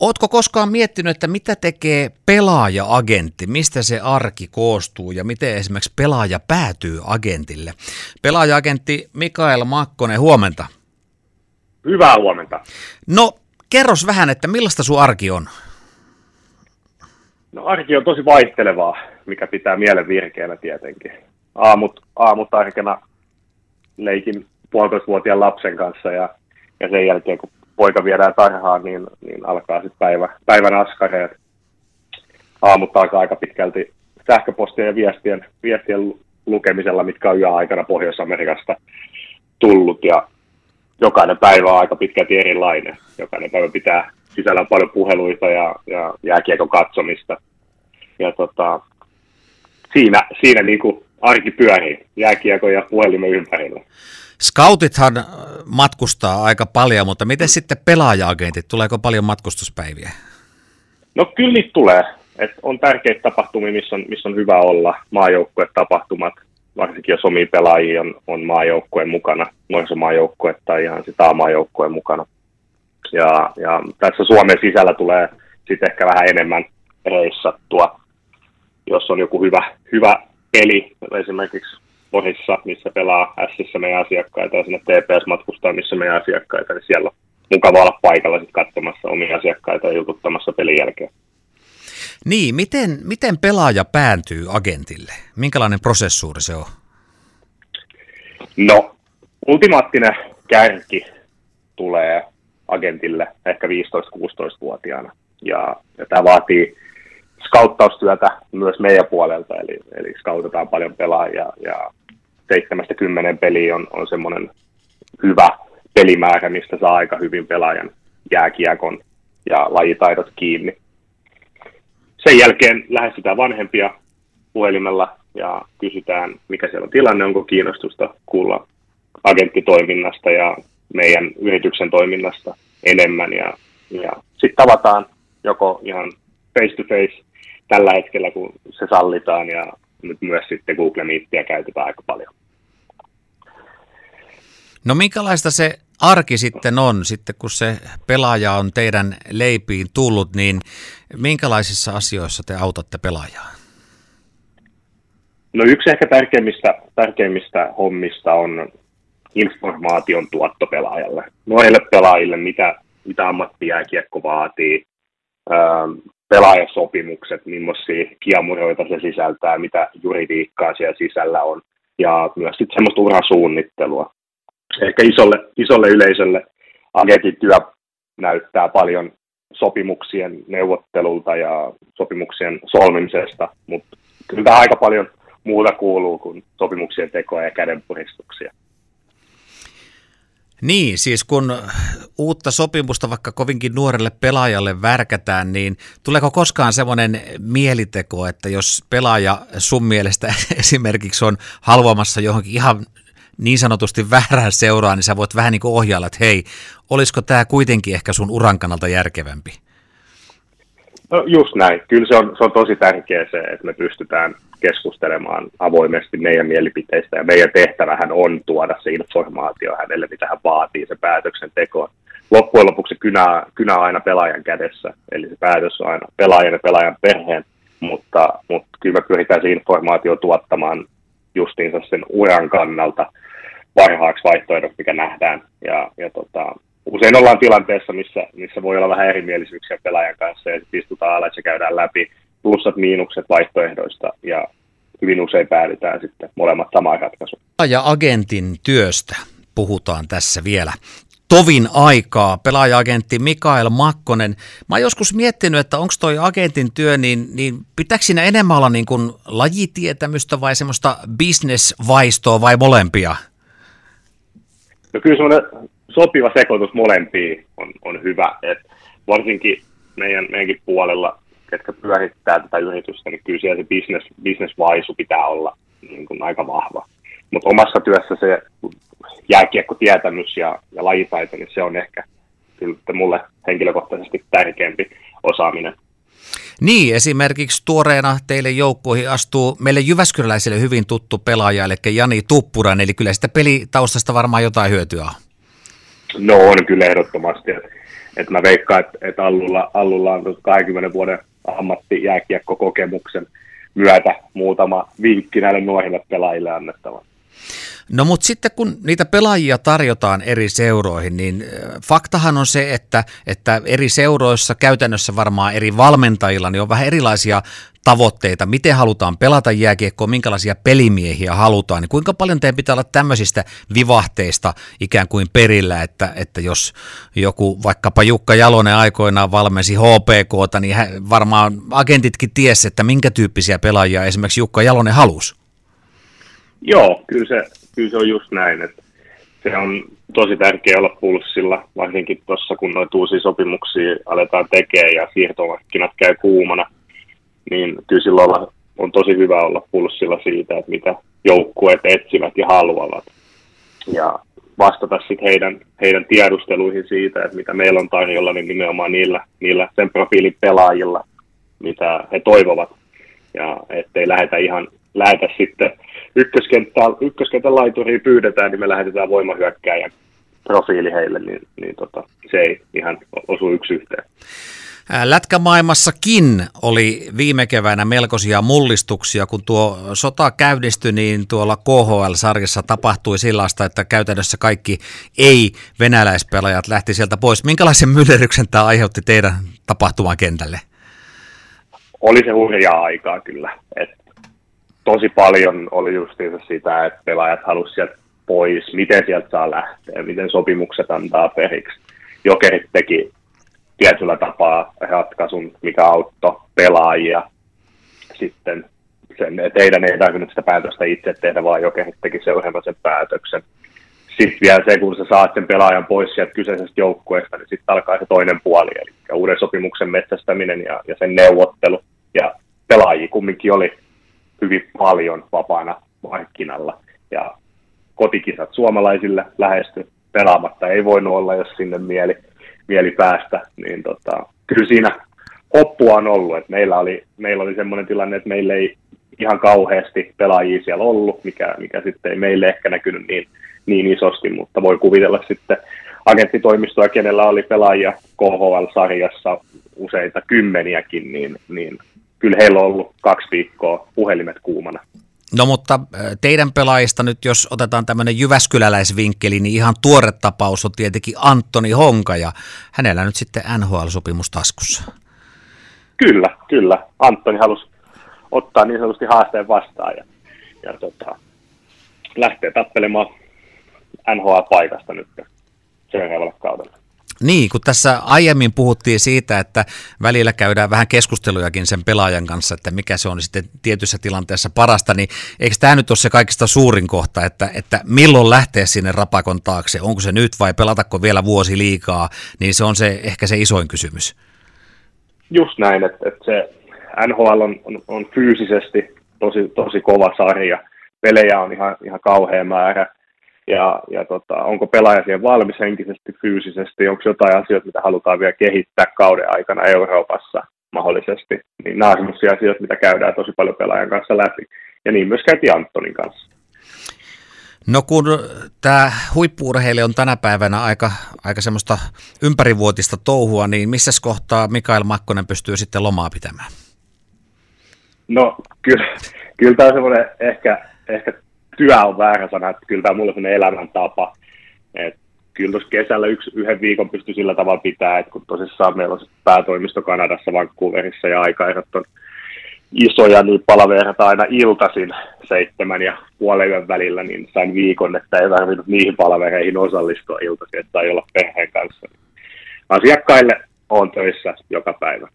Ootko koskaan miettinyt, että mitä tekee pelaaja-agentti, mistä se arki koostuu ja miten esimerkiksi pelaaja päätyy agentille? Pelaaja-agentti Mikael Makkonen, huomenta. Hyvää huomenta. No, kerros vähän, että millaista sun arki on? No arki on tosi vaihtelevaa, mikä pitää mielen virkeänä tietenkin. Aamut, aamut arkena leikin puolitoistavuotiaan lapsen kanssa ja, ja sen jälkeen kun poika viedään tarhaan, niin, niin alkaa sitten päivä, päivän askareet. Aamut alkaa aika pitkälti sähköpostien ja viestien, viestien lukemisella, mitkä on yöaikana Pohjois-Amerikasta tullut. Ja jokainen päivä on aika pitkälti erilainen. Jokainen päivä pitää sisällä paljon puheluita ja, ja jääkiekon katsomista. Ja tota, siinä, siinä niin kuin arki pyörii jääkiekon ja puhelimen ympärillä. Scoutithan äh, matkustaa aika paljon, mutta miten sitten pelaaja-agentit, tuleeko paljon matkustuspäiviä? No kyllä niitä tulee. Et on tärkeitä tapahtumia, missä on, missä on hyvä olla, maajoukkuetapahtumat, varsinkin jos omia pelaajia on, on maajoukkueen mukana, nuorisomaajoukkueen tai ihan sitä A-maajoukkueen mukana. Ja, ja tässä Suomen sisällä tulee sitten ehkä vähän enemmän reissattua, jos on joku hyvä, hyvä peli, esimerkiksi Porissa, missä pelaa Sissä meidän asiakkaita ja sinne TPS matkustaa, missä meidän asiakkaita, niin siellä on mukava olla paikalla sitten katsomassa omia asiakkaita ja jututtamassa pelin jälkeen. Niin, miten, miten pelaaja pääntyy agentille? Minkälainen prosessuuri se on? No, ultimaattinen kärki tulee agentille ehkä 15-16-vuotiaana. Ja, ja tämä vaatii skauttaustyötä myös meidän puolelta, eli, eli skautetaan paljon pelaajia ja 7-10 peliä on, on semmoinen hyvä pelimäärä, mistä saa aika hyvin pelaajan jääkiekon ja lajitaidot kiinni. Sen jälkeen lähestytään vanhempia puhelimella ja kysytään, mikä siellä on tilanne, onko kiinnostusta kuulla agenttitoiminnasta ja meidän yrityksen toiminnasta enemmän. Ja, ja sitten tavataan joko ihan face to face tällä hetkellä, kun se sallitaan ja nyt myös sitten Google Meetia käytetään aika paljon. No minkälaista se arki sitten on, sitten kun se pelaaja on teidän leipiin tullut, niin minkälaisissa asioissa te autatte pelaajaa? No yksi ehkä tärkeimmistä, tärkeimmistä hommista on informaation tuotto pelaajalle. Noille pelaajille, mitä, mitä ammattijääkiekko vaatii, ähm, pelaajasopimukset, millaisia kiemuroita se sisältää, mitä juridiikkaa siellä sisällä on, ja myös sitten semmoista urasuunnittelua ehkä isolle, isolle yleisölle agentin työ näyttää paljon sopimuksien neuvottelulta ja sopimuksien solmimisesta, mutta kyllä aika paljon muuta kuuluu kuin sopimuksien tekoa ja kädenpuristuksia. Niin, siis kun uutta sopimusta vaikka kovinkin nuorelle pelaajalle värkätään, niin tuleeko koskaan semmoinen mieliteko, että jos pelaaja sun mielestä esimerkiksi on haluamassa johonkin ihan niin sanotusti väärään seuraa, niin sä voit vähän niin kuin ohjailla, että hei, olisiko tämä kuitenkin ehkä sun uran kannalta järkevämpi? No just näin. Kyllä se on, se on tosi tärkeää se, että me pystytään keskustelemaan avoimesti meidän mielipiteistä ja meidän tehtävähän on tuoda se informaatio hänelle, mitä hän vaatii se päätöksenteko. Loppujen lopuksi kynä, kynä on aina pelaajan kädessä, eli se päätös on aina pelaajan ja pelaajan perheen, mutta, mutta kyllä me pyritään se informaatio tuottamaan justiinsa sen uran kannalta parhaaksi vaihtoehdoksi, mikä nähdään. Ja, ja tota, usein ollaan tilanteessa, missä, missä voi olla vähän erimielisyyksiä pelaajan kanssa ja sitten istutaan alas ja käydään läpi plussat, miinukset vaihtoehdoista ja hyvin usein päädytään sitten molemmat samaan ratkaisuun. Ja agentin työstä puhutaan tässä vielä tovin aikaa, pelaaja-agentti Mikael Makkonen. Mä oon joskus miettinyt, että onko toi agentin työ, niin, niin pitääkö siinä enemmän olla niin kuin lajitietämystä vai semmoista bisnesvaistoa vai molempia? No kyllä semmoinen sopiva sekoitus molempiin on, on hyvä. Et varsinkin meidän, meidänkin puolella, ketkä pyörittää tätä yritystä, niin kyllä siellä se business, business-vaisu pitää olla niin kuin aika vahva. Mutta omassa työssä se jääkiekkotietämys ja, ja lajitaito, niin se on ehkä kyllä mulle henkilökohtaisesti tärkeämpi osaaminen. Niin, esimerkiksi tuoreena teille joukkoihin astuu meille Jyväskyläiselle hyvin tuttu pelaaja, eli Jani Tuppuran, eli kyllä sitä pelitaustasta varmaan jotain hyötyä on. No on kyllä ehdottomasti. että mä veikkaan, että, että Allulla, Allulla on 20 vuoden ammattijääkiekkokokemuksen myötä muutama vinkki näille nuorille pelaajille annettava. No mutta sitten kun niitä pelaajia tarjotaan eri seuroihin, niin faktahan on se, että, että eri seuroissa käytännössä varmaan eri valmentajilla niin on vähän erilaisia tavoitteita, miten halutaan pelata jääkiekkoa, minkälaisia pelimiehiä halutaan, niin kuinka paljon teidän pitää olla tämmöisistä vivahteista ikään kuin perillä, että, että jos joku vaikkapa Jukka Jalonen aikoinaan valmensi HPKta, niin varmaan agentitkin tiesi, että minkä tyyppisiä pelaajia esimerkiksi Jukka Jalonen halusi. Joo, kyllä se, kyllä se on just näin, että se on tosi tärkeää olla pulssilla, varsinkin tuossa kun noita uusia sopimuksia aletaan tekemään ja siirtomarkkinat käy kuumana – niin kyllä silloin on tosi hyvä olla pulssilla siitä, että mitä joukkueet etsivät ja haluavat. Ja vastata sitten heidän, heidän tiedusteluihin siitä, että mitä meillä on tarjolla, niin nimenomaan niillä, niillä sen profiilin pelaajilla, mitä he toivovat. Ja ettei lähetä ihan lähetä sitten ykköskentän, ykköskentän laituriin pyydetään, niin me lähetetään voimahyökkääjän profiili heille, niin, niin tota, se ei ihan osu yksi yhteen. Lätkämaailmassakin oli viime keväänä melkoisia mullistuksia, kun tuo sota käynnistyi, niin tuolla KHL-sarjassa tapahtui sellaista, että käytännössä kaikki ei-venäläispelaajat lähti sieltä pois. Minkälaisen myllerryksen tämä aiheutti teidän tapahtuman kentälle? Oli se hurjaa aikaa kyllä. Et tosi paljon oli justiinsa sitä, että pelaajat halusivat sieltä pois, miten sieltä saa lähteä, miten sopimukset antaa periksi. Jokerit teki tietyllä tapaa ratkaisun, mikä auttoi pelaajia sitten sen, että ei tarvinnut sitä päätöstä itse tehdä, vaan jokin teki seuraavan sen päätöksen. Sitten vielä se, kun sä saat sen pelaajan pois sieltä kyseisestä joukkueesta, niin sitten alkaa se toinen puoli, eli uuden sopimuksen metsästäminen ja, ja sen neuvottelu. Ja pelaajia kumminkin oli hyvin paljon vapaana markkinalla. Ja kotikisat suomalaisille lähesty pelaamatta ei voinut olla, jos sinne mieli mieli päästä, niin tota, kyllä siinä hoppua on ollut. että meillä oli, meillä oli semmoinen tilanne, että meillä ei ihan kauheasti pelaajia siellä ollut, mikä, mikä sitten ei meille ehkä näkynyt niin, niin isosti, mutta voi kuvitella sitten agenttitoimistoa, kenellä oli pelaajia KHL-sarjassa useita kymmeniäkin, niin, niin kyllä heillä on ollut kaksi viikkoa puhelimet kuumana. No mutta teidän pelaajista nyt, jos otetaan tämmöinen jyväskyläläisvinkkeli, niin ihan tuore tapaus on tietenkin Antoni Honka ja hänellä nyt sitten NHL-sopimus taskussa. Kyllä, kyllä. Antoni halusi ottaa niin sanotusti haasteen vastaan ja, ja tota, lähtee tappelemaan NHL-paikasta nyt seuraavalla kaudella. Niin, kun tässä aiemmin puhuttiin siitä, että välillä käydään vähän keskustelujakin sen pelaajan kanssa, että mikä se on sitten tietyssä tilanteessa parasta, niin eikö tämä nyt ole se kaikista suurin kohta, että, että milloin lähtee sinne rapakon taakse, onko se nyt vai pelatako vielä vuosi liikaa, niin se on se ehkä se isoin kysymys. Just näin, että, että se NHL on, on, on fyysisesti tosi, tosi kova sarja, pelejä on ihan, ihan kauhea määrä, ja, ja tota, onko pelaaja siihen valmis henkisesti, fyysisesti, onko jotain asioita, mitä halutaan vielä kehittää kauden aikana Euroopassa mahdollisesti, niin nämä on sellaisia asioita, mitä käydään tosi paljon pelaajan kanssa läpi, ja niin myös käytiin Antonin kanssa. No kun tämä huippuurheilija on tänä päivänä aika, aika semmoista ympärivuotista touhua, niin missä kohtaa Mikael Makkonen pystyy sitten lomaa pitämään? No kyllä, kyllä tämä on semmoinen ehkä, ehkä työ on väärä sana, että kyllä tämä on mulle sellainen elämäntapa. Et kyllä tuossa kesällä yksi, yhden viikon pystyi sillä tavalla pitää, että kun tosissaan meillä on päätoimisto Kanadassa, Vancouverissa ja aikaerot on isoja, niin palaverat aina iltasin seitsemän ja puolen yön välillä, niin sain viikon, että ei tarvinnut niihin palavereihin osallistua iltaisin, että sai olla perheen kanssa. Asiakkaille on töissä joka päivä.